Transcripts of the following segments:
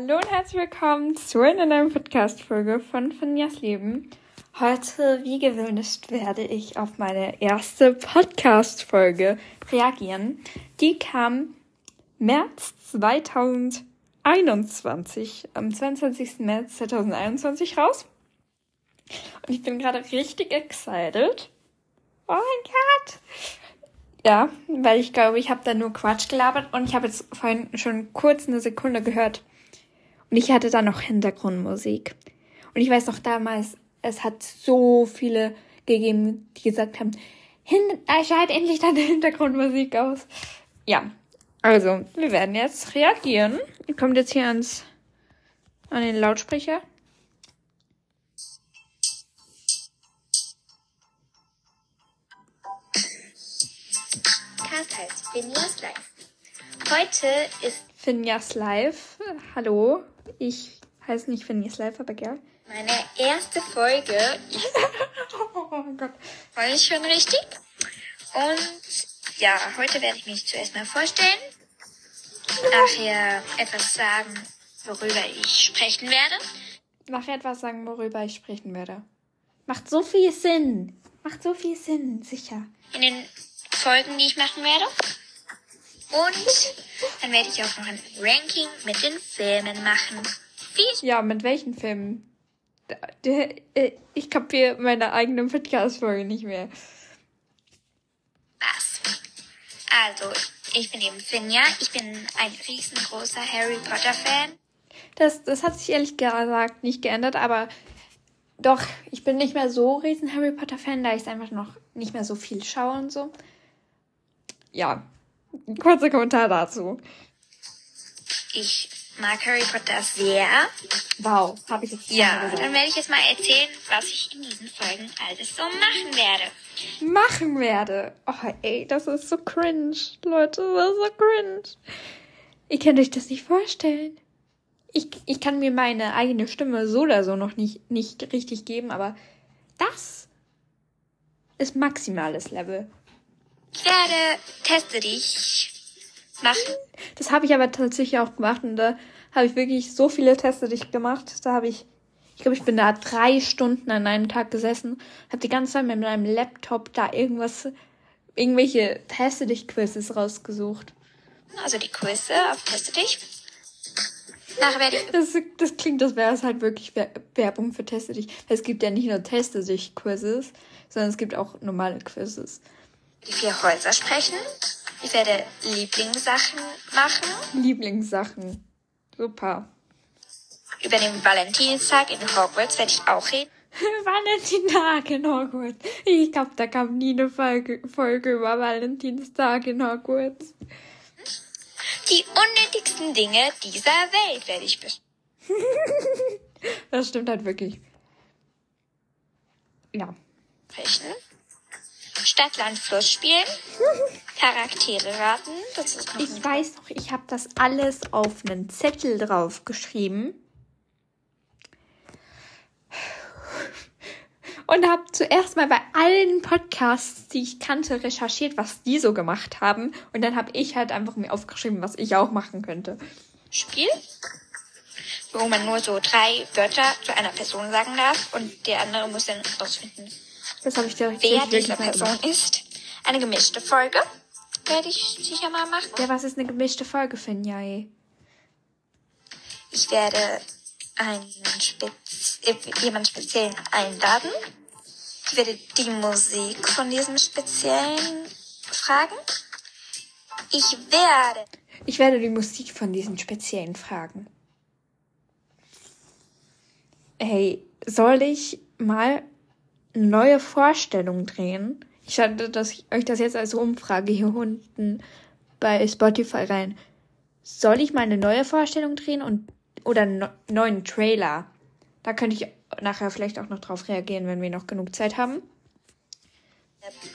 Hallo und herzlich willkommen zu einer neuen Podcast-Folge von Finjas Leben. Heute, wie gewünscht, werde ich auf meine erste Podcast-Folge reagieren. Die kam März 2021, am 22. März 2021 raus. Und ich bin gerade richtig excited. Oh mein Gott! Ja, weil ich glaube, ich habe da nur Quatsch gelabert und ich habe jetzt vorhin schon kurz eine Sekunde gehört. Und ich hatte da noch Hintergrundmusik. Und ich weiß noch damals, es hat so viele gegeben, die gesagt haben, Hin schalt endlich deine Hintergrundmusik aus. Ja, also, wir werden jetzt reagieren. Ihr kommt jetzt hier ans, an den Lautsprecher. Heißt Finjas Live. Heute ist Finjas Live. Hallo, ich heiße nicht Finjas Live, aber gern. meine erste Folge. Oh Gott. War ich schon richtig? Und ja, heute werde ich mich zuerst mal vorstellen. Nachher etwas sagen, worüber ich sprechen werde. Nachher etwas sagen, worüber ich sprechen werde. Macht so viel Sinn. Macht so viel Sinn, sicher. In den Folgen, die ich machen werde. Und dann werde ich auch noch ein Ranking mit den Filmen machen. Viel Ja, mit welchen Filmen? Äh, ich kapiere meine eigene Podcast-Folge nicht mehr. Spaß. Also, ich bin eben Finja. Ich bin ein riesengroßer Harry Potter Fan. Das, das hat sich ehrlich gesagt nicht geändert, aber doch, ich bin nicht mehr so riesen Harry Potter Fan, da ich es einfach noch nicht mehr so viel schaue und so. Ja, kurzer Kommentar dazu. Ich mag Harry Potter sehr. Wow, habe ich jetzt Ja, dann werde ich jetzt mal erzählen, was ich in diesen Folgen alles so machen werde. machen werde. Oh, ey, das ist so cringe, Leute, das ist so cringe. Ihr könnt euch das nicht vorstellen. Ich, ich kann mir meine eigene Stimme so oder so noch nicht, nicht richtig geben, aber das ist maximales Level. Ich werde Teste dich machen. Das habe ich aber tatsächlich auch gemacht und da habe ich wirklich so viele Teste dich gemacht. Da habe ich, ich glaube, ich bin da drei Stunden an einem Tag gesessen, habe die ganze Zeit mit meinem Laptop da irgendwas, irgendwelche Teste dich Quizzes rausgesucht. Also die Quizze auf Teste dich. Das, das klingt, als wäre es halt wirklich Wer- Werbung für Teste dich. Es gibt ja nicht nur Teste dich Quizzes, sondern es gibt auch normale Quizzes. Die vier Häuser sprechen. Ich werde Lieblingssachen machen. Lieblingssachen. Super. Über den Valentinstag in Hogwarts werde ich auch reden. Valentinstag in Hogwarts. Ich glaube, da kam nie eine Folge, Folge über Valentinstag in Hogwarts. Die unnötigsten Dinge dieser Welt werde ich Das stimmt halt wirklich. Ja. besprechen. Stadt, Land, Fluss spielen. Charaktere raten. Das ist noch Ich weiß noch, ich habe das alles auf einen Zettel draufgeschrieben. Und habe zuerst mal bei allen Podcasts, die ich kannte, recherchiert, was die so gemacht haben. Und dann habe ich halt einfach mir aufgeschrieben, was ich auch machen könnte. Spiel, wo man nur so drei Wörter zu einer Person sagen darf und der andere muss dann rausfinden, Das habe ich dir wer wirklich diese Person ist. Eine gemischte Folge werde ich sicher mal machen. Ja, was ist eine gemischte Folge, Finja? ey? Ich werde einen Spez jemanden speziellen einladen. Ich werde die Musik von diesem speziellen fragen. Ich werde Ich werde die Musik von diesen speziellen fragen. Hey, soll ich mal neue Vorstellung drehen? Ich schalte das, euch das jetzt als Umfrage hier unten bei Spotify rein. Soll ich mal eine neue Vorstellung drehen und oder einen neuen Trailer? Da könnte ich nachher vielleicht auch noch drauf reagieren, wenn wir noch genug Zeit haben.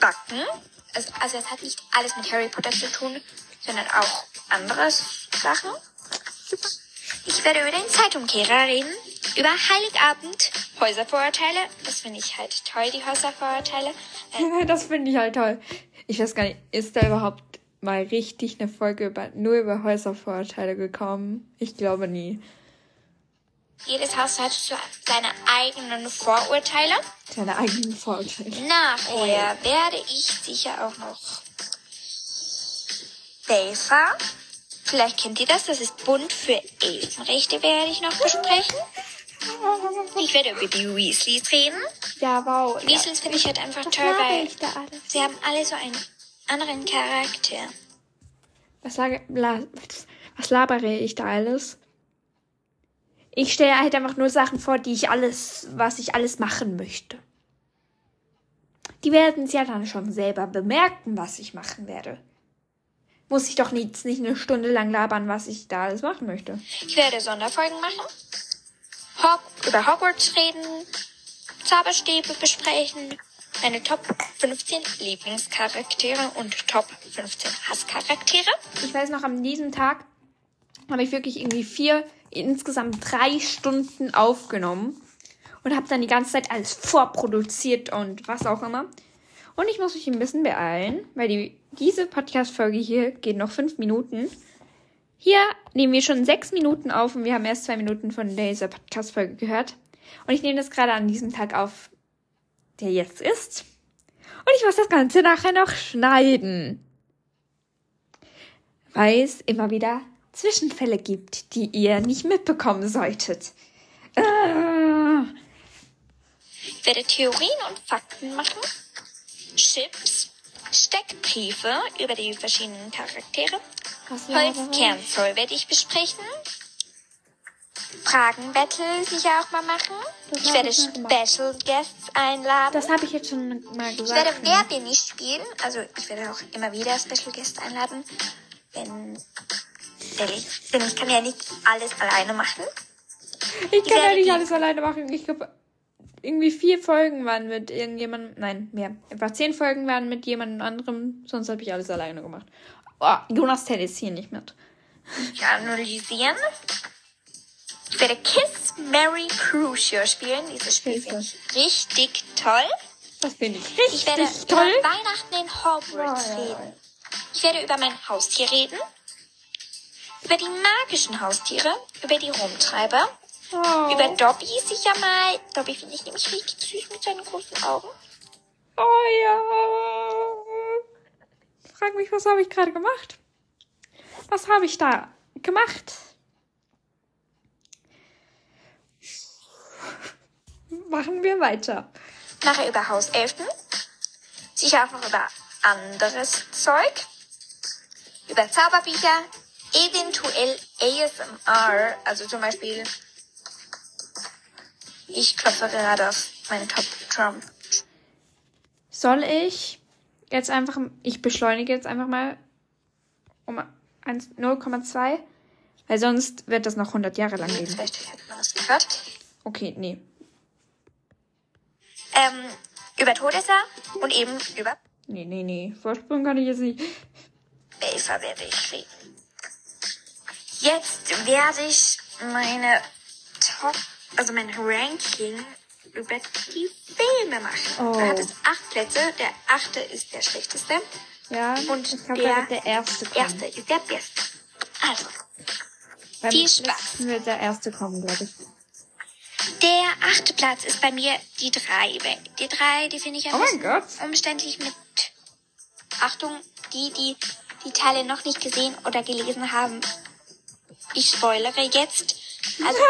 backen. Also, also es hat nicht alles mit Harry Potter zu tun, sondern auch andere Sachen. Super. Ich werde über den Zeitumkehrer reden, über Heiligabend, Häuservorurteile. Das finde ich halt toll, die Häuservorurteile. Äh, Das finde ich halt toll. Ich weiß gar nicht, ist da überhaupt mal richtig eine Folge über, nur über Häuservorurteile gekommen? Ich glaube nie. Jedes Haus hat seine eigenen Vorurteile. Seine eigenen Vorurteile. Nachher werde ich sicher auch noch Belfa. Vielleicht kennt ihr das, das ist Bund für Elfenrechte, werde ich noch besprechen. Ich werde über die Weasleys reden. Ja, wow. Weasleys finde ich halt einfach Was toll, weil sie haben alle so einen anderen Charakter. Was, sage, la, was labere ich da alles? Ich stelle halt einfach nur Sachen vor, die ich alles, was ich alles machen möchte. Die werden es ja dann schon selber bemerken, was ich machen werde. Muss ich doch nicht, nicht eine Stunde lang labern, was ich da alles machen möchte. Ich werde Sonderfolgen machen, Hog über Hogwarts reden, Zauberstäbe besprechen, meine Top 15 Lieblingscharaktere und Top 15 Hasscharaktere. Ich weiß noch, an diesem Tag habe ich wirklich irgendwie vier, insgesamt drei Stunden aufgenommen und habe dann die ganze Zeit alles vorproduziert und was auch immer. Und ich muss mich ein bisschen beeilen, weil die, diese Podcast-Folge hier geht noch fünf Minuten. Hier nehmen wir schon sechs Minuten auf und wir haben erst zwei Minuten von dieser Podcast-Folge gehört. Und ich nehme das gerade an diesem Tag auf, der jetzt ist. Und ich muss das Ganze nachher noch schneiden. Weil es immer wieder Zwischenfälle gibt, die ihr nicht mitbekommen solltet. Äh, Ich werde Theorien und Fakten machen, Chips, Steckbriefe über die verschiedenen Charaktere, ich? Holzkernzoll werde ich besprechen, Fragenbattle sicher auch mal machen. Das Ich werde ich mal gemacht. Special Guests einladen. Das habe ich jetzt schon mal Ich gesagt. werde Wer bin ich spielen. Also ich werde auch immer wieder Special Guests einladen. Wenn, denn ich, denn ich kann ja nicht alles alleine machen. ich kann ja nicht alles alleine machen. Ich glaube, irgendwie vier Folgen waren mit irgendjemandem. Nein, mehr. Etwa zehn Folgen waren mit jemandem anderem. Sonst habe ich alles alleine gemacht. Oh, Jonas Tell ist hier nicht mit. Ich analysieren. Ich werde Kiss Mary Crucio spielen. Dieses Spiel finde ich richtig toll. Das finde ich richtig Ich werde toll. über Weihnachten in Hogwarts ja. reden. Ich werde über mein Haustier reden. Über die magischen Haustiere. Über die Rumtreiber. Oh. Über Dobby sicher mal. Dobby finde ich nämlich richtig süß mit seinen großen Augen. Oh ja. Frag mich, was habe ich gerade gemacht? Was habe ich da gemacht? Machen wir weiter. Nachher über Hauselfen. Sicher auch noch über anderes Zeug. Über Zauberbücher. Eventuell ASMR. Also zum Beispiel. Ich klopfe gerade auf meine Top Drum. Soll ich jetzt einfach, ich beschleunige jetzt einfach mal um 1 0,2, weil sonst wird das noch 100 Jahre lang gehen. Vielleicht hat man das gehört. Okay, nee. Ähm, über Todesser und eben über Nee, nee, nee. Vorsprung kann ich jetzt nicht. Belfer werde ich reden. Jetzt werde ich meine Top, also mein Ranking über die Filme machen. Oh. Da hat es acht Plätze. Der achte ist der schlechteste. Ja, Und ich glaube, der der erste kommen. Erste ist der beste. Also, Beim viel Spaß. wird der erste kommen, glaube ich. der achte Platz ist bei mir die drei. Die drei, die finde ich ein Oh umständlich mit Achtung, die, die die Teile noch nicht gesehen oder gelesen haben. Ich spoilere jetzt. Also,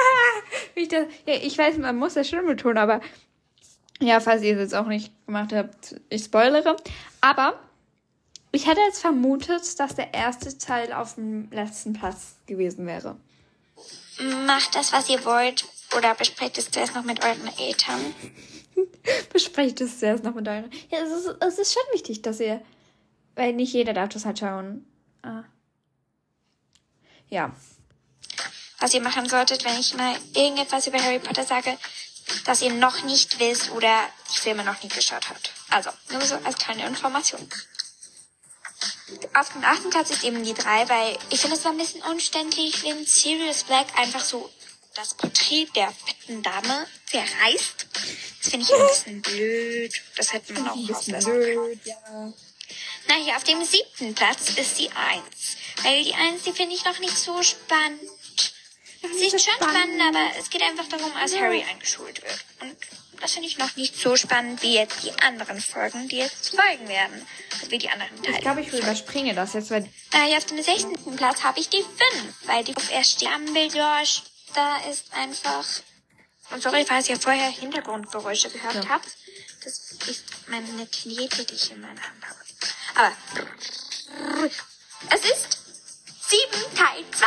ich, das, ja, ich weiß, man muss das schon betonen, aber ja, falls ihr es jetzt auch nicht gemacht habt, ich spoilere. Aber ich hätte jetzt vermutet, dass der erste Teil auf dem letzten Platz gewesen wäre. macht das, was ihr wollt oder besprecht es zuerst noch mit euren Eltern. Besprecht es zuerst noch mit euren. Ja, es ist, es ist schon wichtig, dass ihr. Weil nicht jeder darf das halt schauen. Ah. Ja. Was ihr machen solltet, wenn ich mal irgendetwas über Harry Potter sage, dass ihr noch nicht wisst oder die Filme noch nie geschaut habt. Also, nur so als kleine Information. Auf dem achten Platz ist eben die drei, weil ich finde es war ein bisschen umständlich, wenn Sirius Black einfach so das Porträt der fetten Dame zerreißt. Das finde ich ein bisschen blöd. Das hätte man auch rauslassen können. ja. Na, hier auf dem siebten Platz ist die Eins. Weil die Eins, die finde ich noch nicht so spannend. Sie ist schon spannend, aber es geht einfach darum, als Harry eingeschult wird. Und das finde ich noch nicht so spannend wie jetzt die anderen Folgen, die jetzt folgen werden. Also wie die anderen Teile. Ich glaube, ich überspringe das jetzt, weil Äh, auf dem 16. Platz habe ich die 5, weil die auf erst steht. Dumbledore, da ist einfach... Und sorry, falls ihr vorher Hintergrundgeräusche gehört habt. Das ist meine Knete, die ich in meiner Hand habe. Aber es ist 7 Teil 2.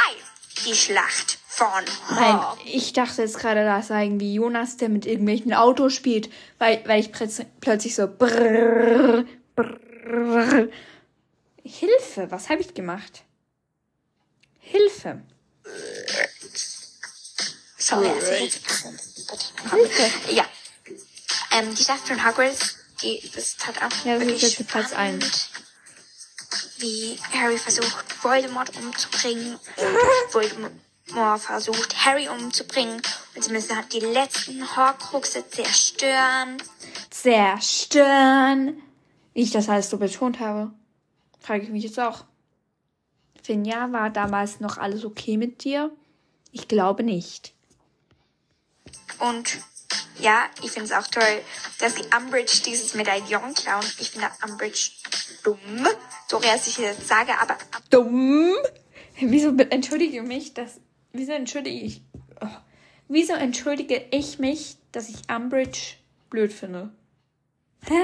Die Schlacht von Nein, ich dachte jetzt gerade, da sei irgendwie Jonas, der mit irgendwelchen Autos spielt, weil, weil ich plötz- plötzlich so brrr, brrr. Hilfe, was habe ich gemacht? Hilfe. Sorry, also. Hilfe. Ja. Ähm, die Schlacht von Hogwarts, die ist halt auch Ja, das ist wirklich jetzt Platz spannend, eins. Wie Harry versucht, Voldemort umzubringen und Voldemort versucht, Harry umzubringen und sie müssen halt die letzten Horcruxe zerstören. Zerstören. Wie ich das alles so betont habe, frage ich mich jetzt auch. Finja, war damals noch alles okay mit dir? Ich glaube nicht. Und ja, ich finde es auch toll, dass die Umbridge dieses Medaillon klauen. Ich finde Umbridge dumm. Sorry, dass ich jetzt sage, aber dumm. Wieso entschuldige mich, dass. Wieso entschuldige ich. Oh, wieso entschuldige ich mich, dass ich Umbridge blöd finde? Hä?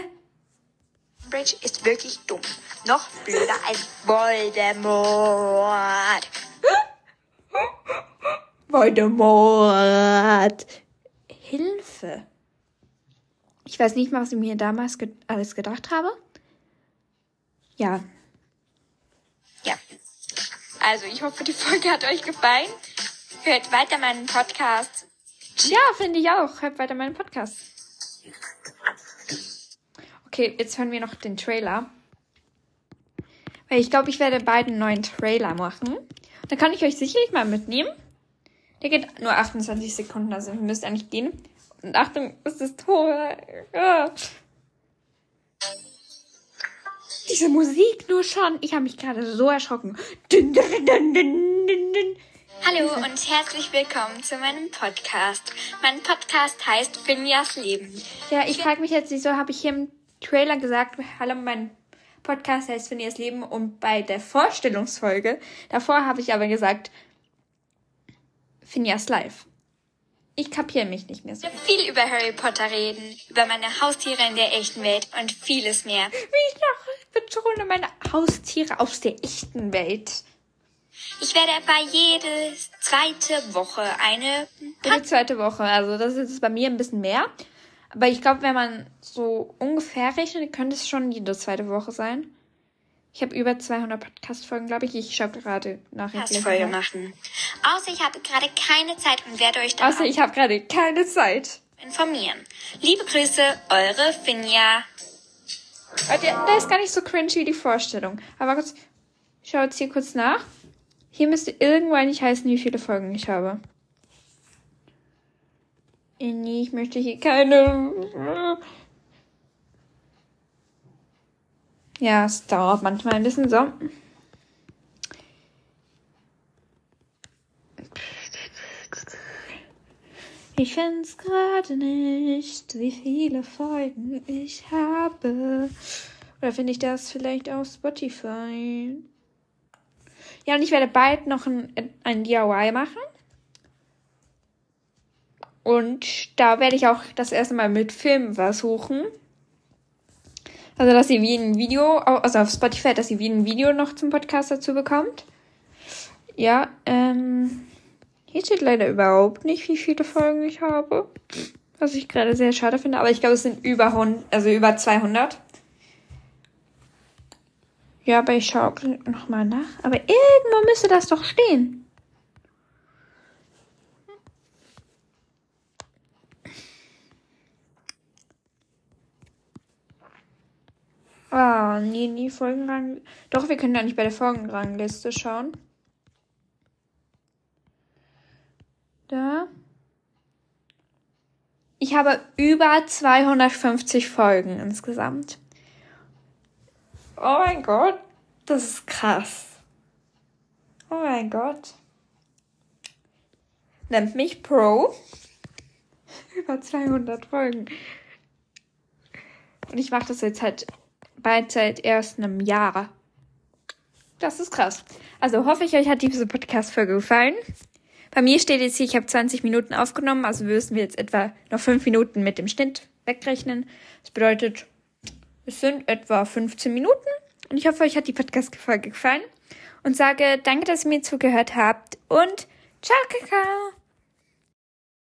Umbridge ist wirklich dumm. Noch blöder als Voldemort. Voldemort. Hilfe. Ich weiß nicht mal, was ich mir damals ge alles gedacht habe. Ja. Ja. Also, ich hoffe, die Folge hat euch gefallen. Hört weiter meinen Podcast. Ja, finde ich auch. Hört weiter meinen Podcast. Okay, jetzt hören wir noch den Trailer. Weil ich glaube, ich werde beiden neuen Trailer machen. Dann kann ich euch sicherlich mal mitnehmen. Der geht nur 28 Sekunden, also ihr müsst eigentlich gehen. Und Achtung, es ist Tor. Diese Musik nur schon. Ich habe mich gerade so erschrocken. Dun, dun, dun. Hallo und herzlich willkommen zu meinem Podcast. Mein Podcast heißt Finjas Leben. Ja, ich frage mich jetzt, wieso habe ich hier im Trailer gesagt, hallo, mein Podcast heißt Phineas Leben und bei der Vorstellungsfolge, davor habe ich aber gesagt, Phineas Live. Ich kapiere mich nicht mehr so. Ich will viel über Harry Potter reden, über meine Haustiere in der echten Welt und vieles mehr. Wie ich noch betone, meine Haustiere aus der echten Welt. Ich werde etwa jede zweite Woche eine Jede zweite Woche, also das ist bei mir ein bisschen mehr. Aber ich glaube, wenn man so ungefähr rechnet, könnte es schon jede zweite Woche sein. Ich habe über 200 Podcast-Folgen, glaube ich. Ich schaue gerade nach. Podcast-Folge machen. Außer ich habe gerade keine Zeit und werde euch dann Außer ich habe gerade keine Zeit. informieren. Liebe Grüße, eure Finja. Der ist gar nicht so cringe wie die Vorstellung. Aber kurz, ich schaue jetzt hier kurz nach. Hier müsste irgendwo eigentlich heißen, wie viele Folgen ich habe. Äh, Nee, ich möchte hier keine. Ja, es dauert manchmal ein bisschen so. Ich find's gerade nicht, wie viele Folgen ich habe. Oder finde ich das vielleicht auf Spotify? Ja, und ich werde bald noch ein, ein DIY machen. Und da werde ich auch das erste Mal mit Film versuchen. Also, dass ihr wie ein Video, also auf Spotify, dass ihr wie ein Video noch zum Podcast dazu bekommt. Ja, ähm, hier steht leider überhaupt nicht, wie viele Folgen ich habe. Was ich gerade sehr schade finde, aber ich glaube, es sind über 100, also über 200. Ja, aber ich schaue nochmal nach. Aber irgendwo müsste das doch stehen. Ah, nee, die Folgenrang. Doch, wir können ja nicht bei der Folgenrangliste schauen. Da. Ich habe über 250 Folgen insgesamt. Oh mein Gott, das ist krass. Oh mein Gott. nennt mich Pro. Über 200 Folgen. Und ich mache das jetzt halt bald seit erst einem Jahr. Das ist krass. Also hoffe ich, euch hat diese Podcast-Folge gefallen. Bei mir steht jetzt hier, ich habe 20 Minuten aufgenommen, also müssen wir jetzt etwa noch 5 Minuten mit dem Schnitt wegrechnen. Das bedeutet, es sind etwa 15 Minuten. Und ich hoffe, euch hat die Podcast-Folge gefallen. Und sage danke, dass ihr mir zugehört habt. Und ciao, Kakao!